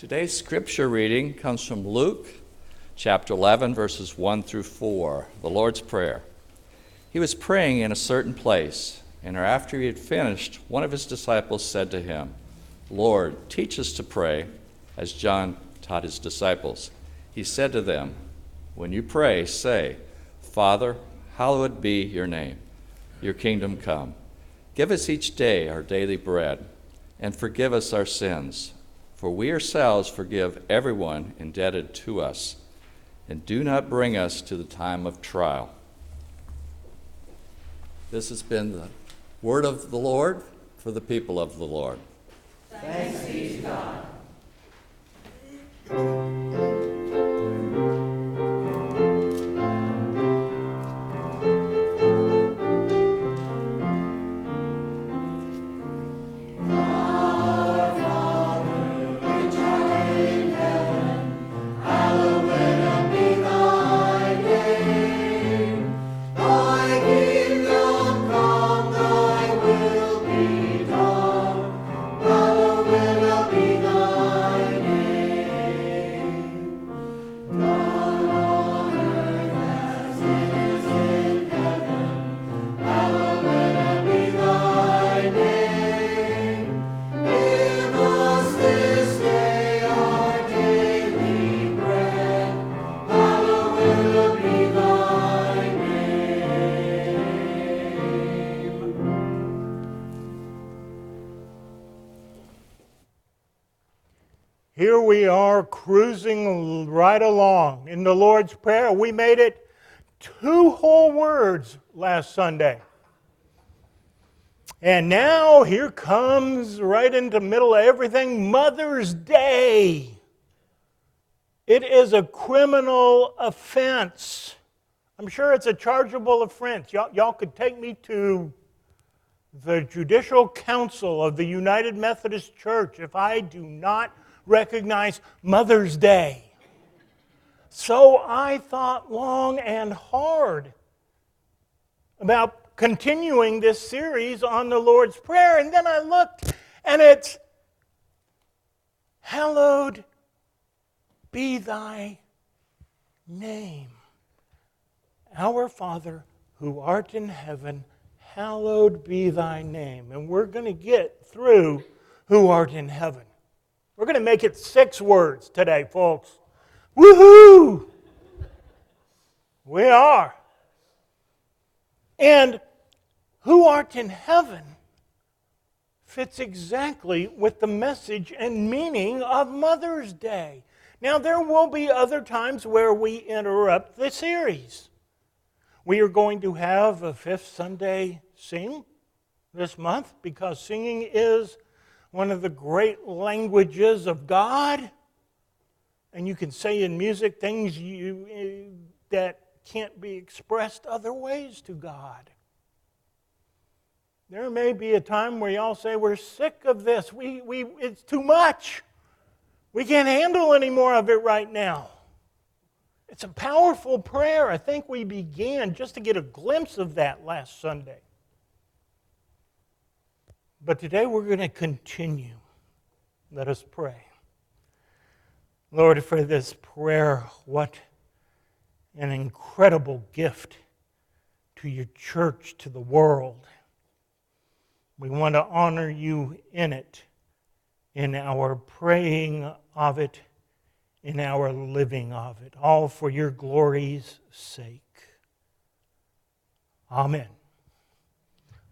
Today's scripture reading comes from Luke chapter 11, verses 1 through 4, the Lord's Prayer. He was praying in a certain place, and after he had finished, one of his disciples said to him, Lord, teach us to pray, as John taught his disciples. He said to them, When you pray, say, Father, hallowed be your name, your kingdom come. Give us each day our daily bread, and forgive us our sins for we ourselves forgive everyone indebted to us, and do not bring us to the time of trial. This has been the word of the Lord for the people of the Lord. Thanks be to God. We are cruising right along in the Lord's Prayer. We made it two whole words last Sunday. And now here comes right into the middle of everything Mother's Day. It is a criminal offense. I'm sure it's a chargeable offense. Y'all, y'all could take me to the Judicial Council of the United Methodist Church if I do not recognize Mother's Day. So I thought long and hard about continuing this series on the Lord's Prayer, and then I looked and it's Hallowed be thy name. Our Father who art in heaven, hallowed be thy name. And we're going to get through who art in heaven. We're going to make it six words today, folks. Woohoo! We are. And who art in heaven fits exactly with the message and meaning of Mother's Day. Now, there will be other times where we interrupt the series. We are going to have a fifth Sunday sing this month because singing is one of the great languages of God. And you can say in music things you, that can't be expressed other ways to God. There may be a time where y'all say, We're sick of this. We, we, it's too much. We can't handle any more of it right now. It's a powerful prayer. I think we began just to get a glimpse of that last Sunday. But today we're going to continue. Let us pray. Lord, for this prayer, what an incredible gift to your church, to the world. We want to honor you in it, in our praying of it, in our living of it, all for your glory's sake. Amen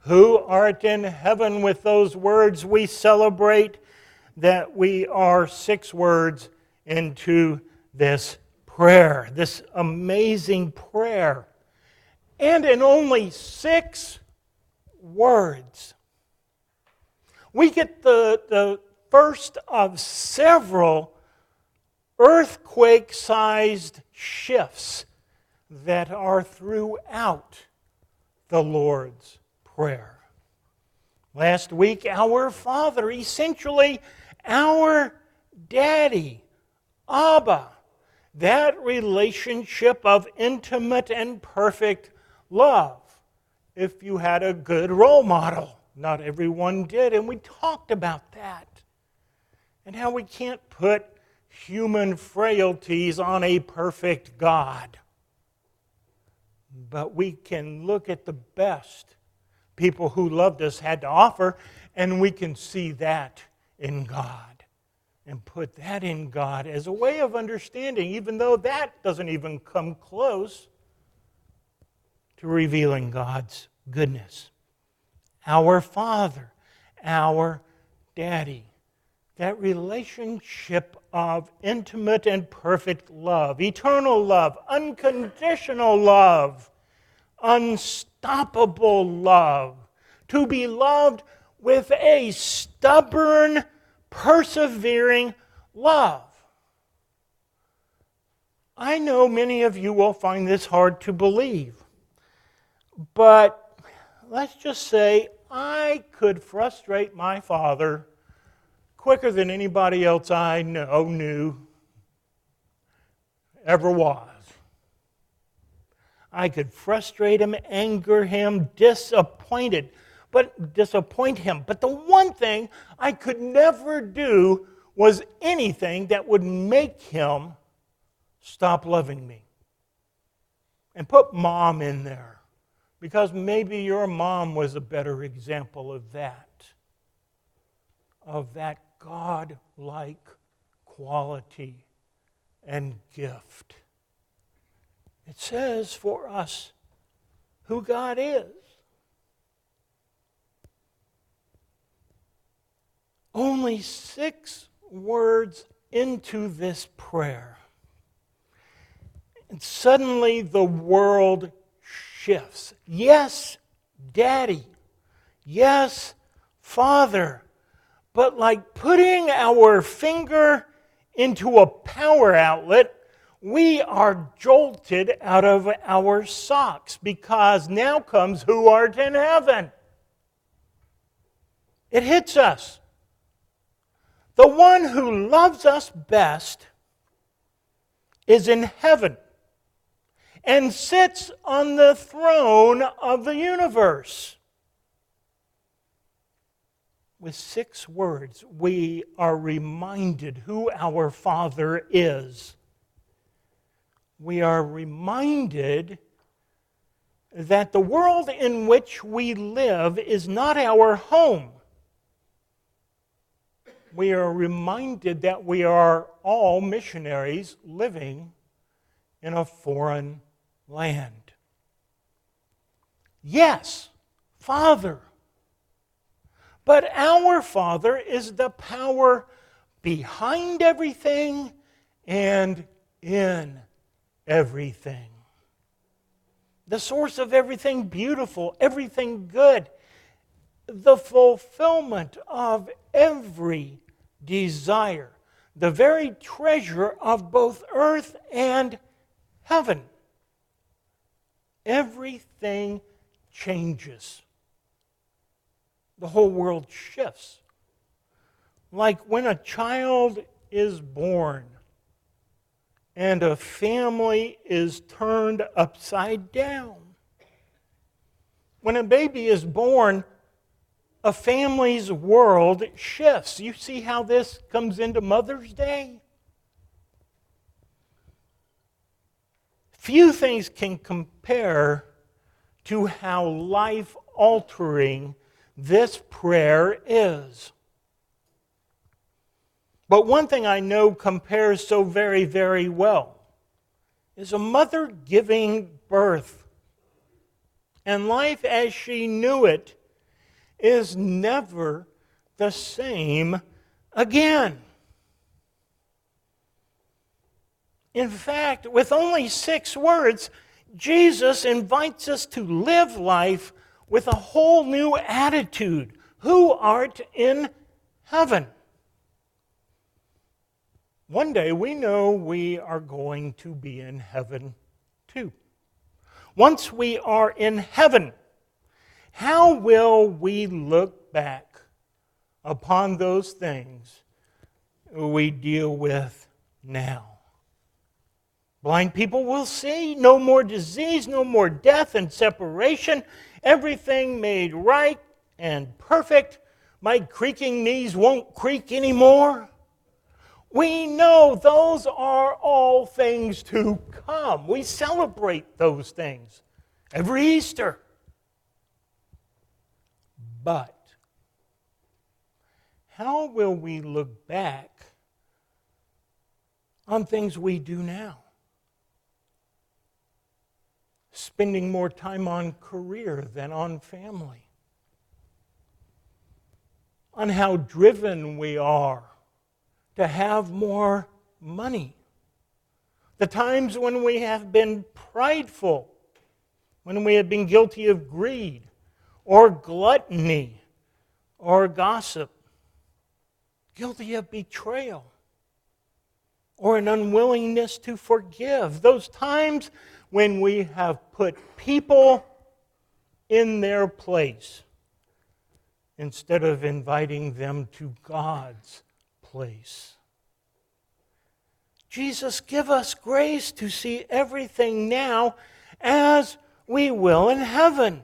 who art in heaven. With those words, we celebrate that we are six words into this prayer, this amazing prayer. And in only six words, we get the, the first of several earthquake sized shifts that are throughout the Lord's prayer. Last week, our Father, essentially our Daddy, Abba, that relationship of intimate and perfect love. If you had a good role model, not everyone did, and we talked about that. And how we can't put human frailties on a perfect God. But we can look at the best people who loved us had to offer, and we can see that in God and put that in God as a way of understanding, even though that doesn't even come close to revealing God's goodness. Our Father, our Daddy. That relationship of intimate and perfect love, eternal love, unconditional love, unstoppable love. To be loved with a stubborn, persevering love. I know many of you will find this hard to believe, but let's just say I could frustrate my father quicker than anybody else I know knew ever was. I could frustrate him, anger him, disappointed, but disappoint him. But the one thing I could never do was anything that would make him stop loving me. And put mom in there because maybe your mom was a better example of that, of that God like quality and gift. It says for us who God is. Only six words into this prayer. And suddenly the world shifts. Yes, Daddy. Yes, Father. But like putting our finger into a power outlet, we are jolted out of our socks because now comes who art in heaven. It hits us. The one who loves us best is in heaven and sits on the throne of the universe. With six words, we are reminded who our Father is. We are reminded that the world in which we live is not our home. We are reminded that we are all missionaries living in a foreign land. Yes, Father. But our Father is the power behind everything and in everything. The source of everything beautiful, everything good, the fulfillment of every desire, the very treasure of both earth and heaven. Everything changes. The whole world shifts. Like when a child is born and a family is turned upside down. When a baby is born, a family's world shifts. You see how this comes into Mother's Day? Few things can compare to how life altering this prayer is. But one thing I know compares so very, very well is a mother giving birth. And life as she knew it is never the same again. In fact, with only six words, Jesus invites us to live life with a whole new attitude. Who art in heaven? One day we know we are going to be in heaven too. Once we are in heaven, how will we look back upon those things we deal with now? Blind people will see no more disease, no more death and separation, everything made right and perfect. My creaking knees won't creak anymore. We know those are all things to come. We celebrate those things every Easter. But how will we look back on things we do now? Spending more time on career than on family. On how driven we are to have more money. The times when we have been prideful, when we have been guilty of greed or gluttony or gossip, guilty of betrayal or an unwillingness to forgive. Those times when we have put people in their place instead of inviting them to God's Jesus, give us grace to see everything now as we will in heaven.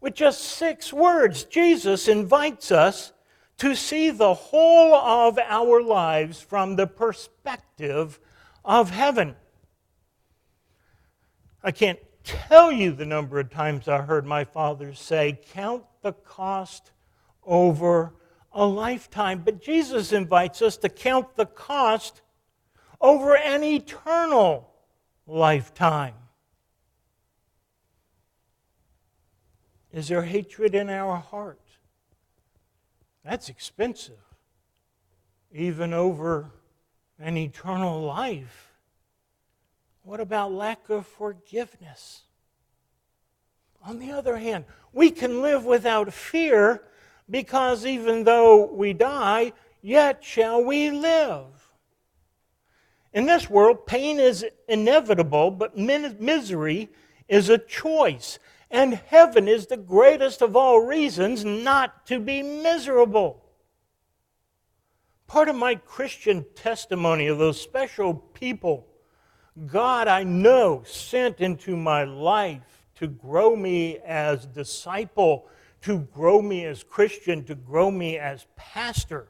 With just six words, Jesus invites us to see the whole of our lives from the perspective of heaven. I can't tell you the number of times I heard my father say, Count the cost over a lifetime. But Jesus invites us to count the cost over an eternal lifetime. Is there hatred in our heart? That's expensive, even over an eternal life. What about lack of forgiveness? On the other hand, we can live without fear because even though we die, yet shall we live. In this world, pain is inevitable, but misery is a choice. And heaven is the greatest of all reasons not to be miserable. Part of my Christian testimony of those special people God I know sent into my life to grow me as disciple to grow me as Christian, to grow me as pastor.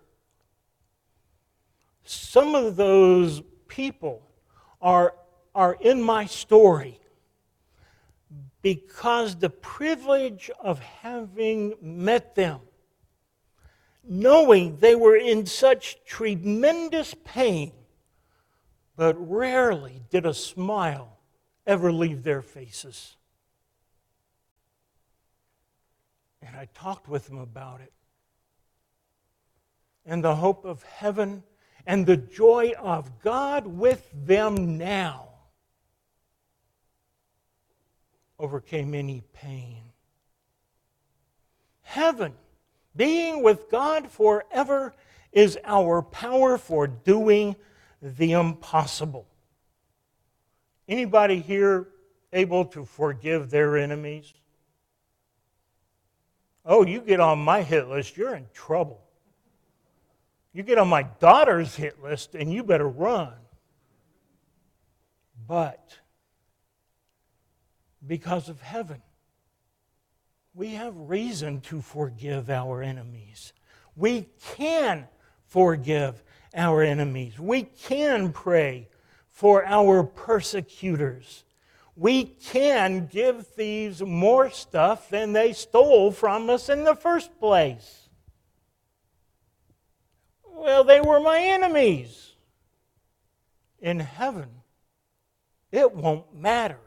Some of those people are, are in my story because the privilege of having met them, knowing they were in such tremendous pain, but rarely did a smile ever leave their faces. And I talked with them about it. And the hope of heaven and the joy of God with them now overcame any pain. Heaven, being with God forever, is our power for doing the impossible. Anybody here able to forgive their enemies? Oh, you get on my hit list, you're in trouble. You get on my daughter's hit list, and you better run. But because of heaven, we have reason to forgive our enemies. We can forgive our enemies. We can pray for our persecutors we can give thieves more stuff than they stole from us in the first place. Well, they were my enemies. In heaven, it won't matter.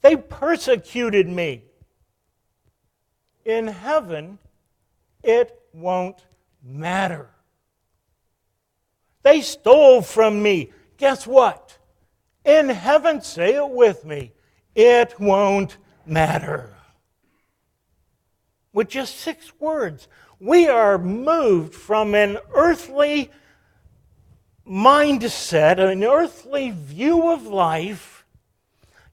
They persecuted me. In heaven, it won't matter. They stole from me. Guess what? In heaven, say it with me, it won't matter. With just six words, we are moved from an earthly mindset, an earthly view of life,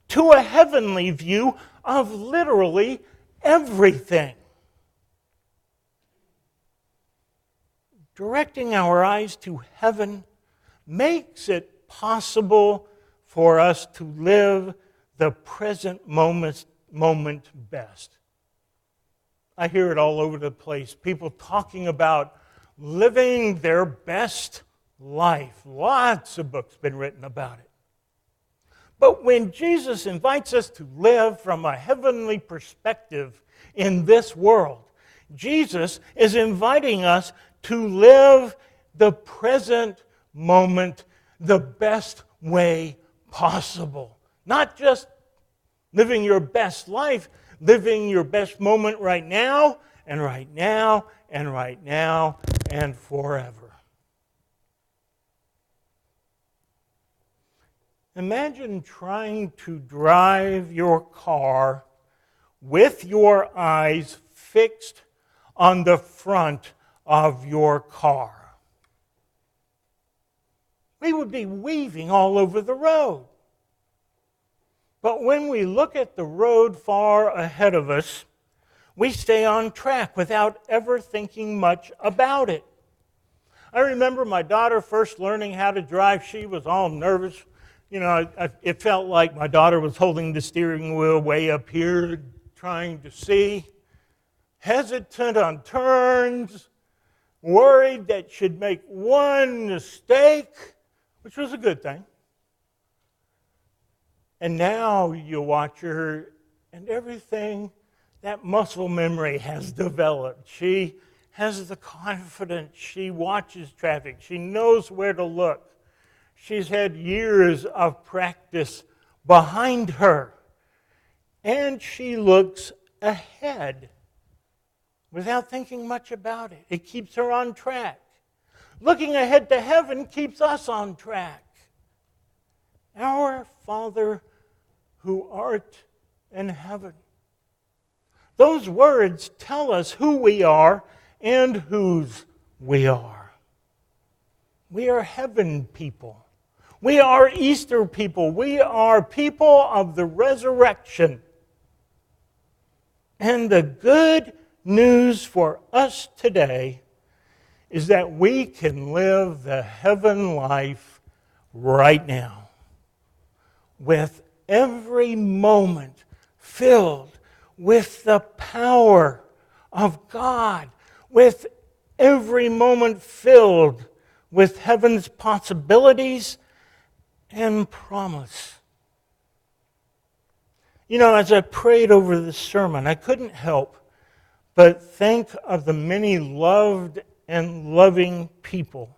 to a heavenly view of literally everything. Directing our eyes to heaven makes it possible for us to live the present moment, moment best. I hear it all over the place. People talking about living their best life. Lots of books been written about it. But when Jesus invites us to live from a heavenly perspective in this world, Jesus is inviting us to live the present moment the best way possible. Not just living your best life, living your best moment right now, and right now, and right now, and forever. Imagine trying to drive your car with your eyes fixed on the front of your car. We would be weaving all over the road. But when we look at the road far ahead of us, we stay on track without ever thinking much about it. I remember my daughter first learning how to drive. She was all nervous. You know, it felt like my daughter was holding the steering wheel way up here, trying to see, hesitant on turns, worried that she'd make one mistake, which was a good thing. And now you watch her, and everything, that muscle memory has developed. She has the confidence. She watches traffic. She knows where to look. She's had years of practice behind her. And she looks ahead without thinking much about it. It keeps her on track. Looking ahead to heaven keeps us on track. Our Father who art in heaven. Those words tell us who we are and whose we are. We are heaven people. We are Easter people. We are people of the resurrection. And the good news for us today is that we can live the heaven life right now with every moment filled with the power of God, with every moment filled with heaven's possibilities and promise. You know, as I prayed over this sermon, I couldn't help but think of the many loved and loving people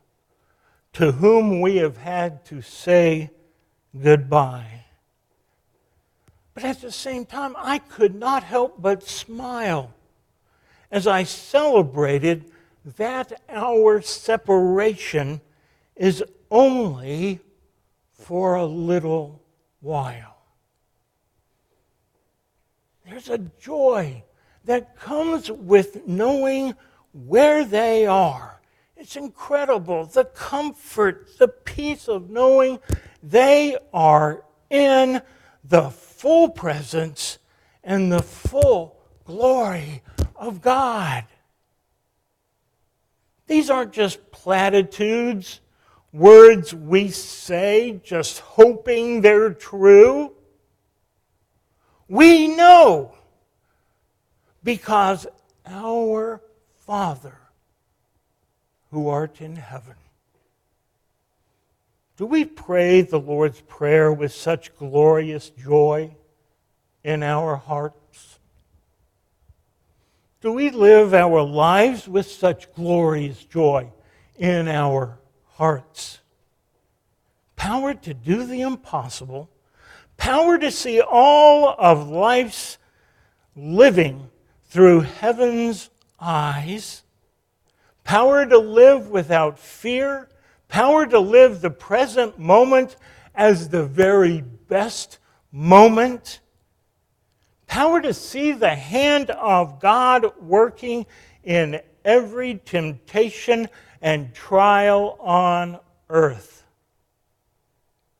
to whom we have had to say goodbye. But at the same time, I could not help but smile as I celebrated that our separation is only for a little while. There's a joy that comes with knowing where they are. It's incredible. The comfort, the peace of knowing they are in the full presence and the full glory of God. These aren't just platitudes, words we say just hoping they're true. We know because our Father who art in heaven do we pray the Lord's Prayer with such glorious joy in our hearts? Do we live our lives with such glorious joy in our hearts? Power to do the impossible, power to see all of life's living through heaven's eyes, power to live without fear Power to live the present moment as the very best moment. Power to see the hand of God working in every temptation and trial on earth.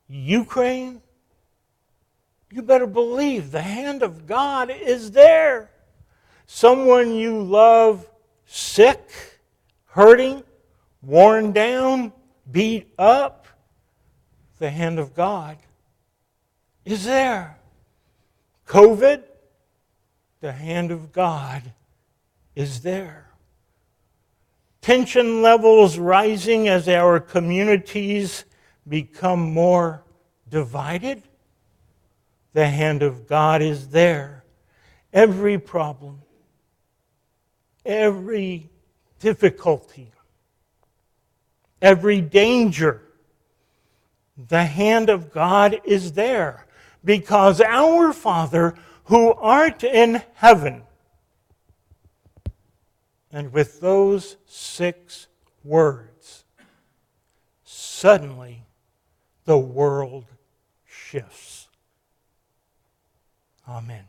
Ukraine, you better believe the hand of God is there. Someone you love sick, hurting, worn down, beat up, the hand of God is there. COVID, the hand of God is there. tension levels rising as our communities become more divided, the hand of God is there. Every problem, every difficulty, every danger, the hand of God is there because our Father who art in heaven. And with those six words, suddenly the world shifts. Amen.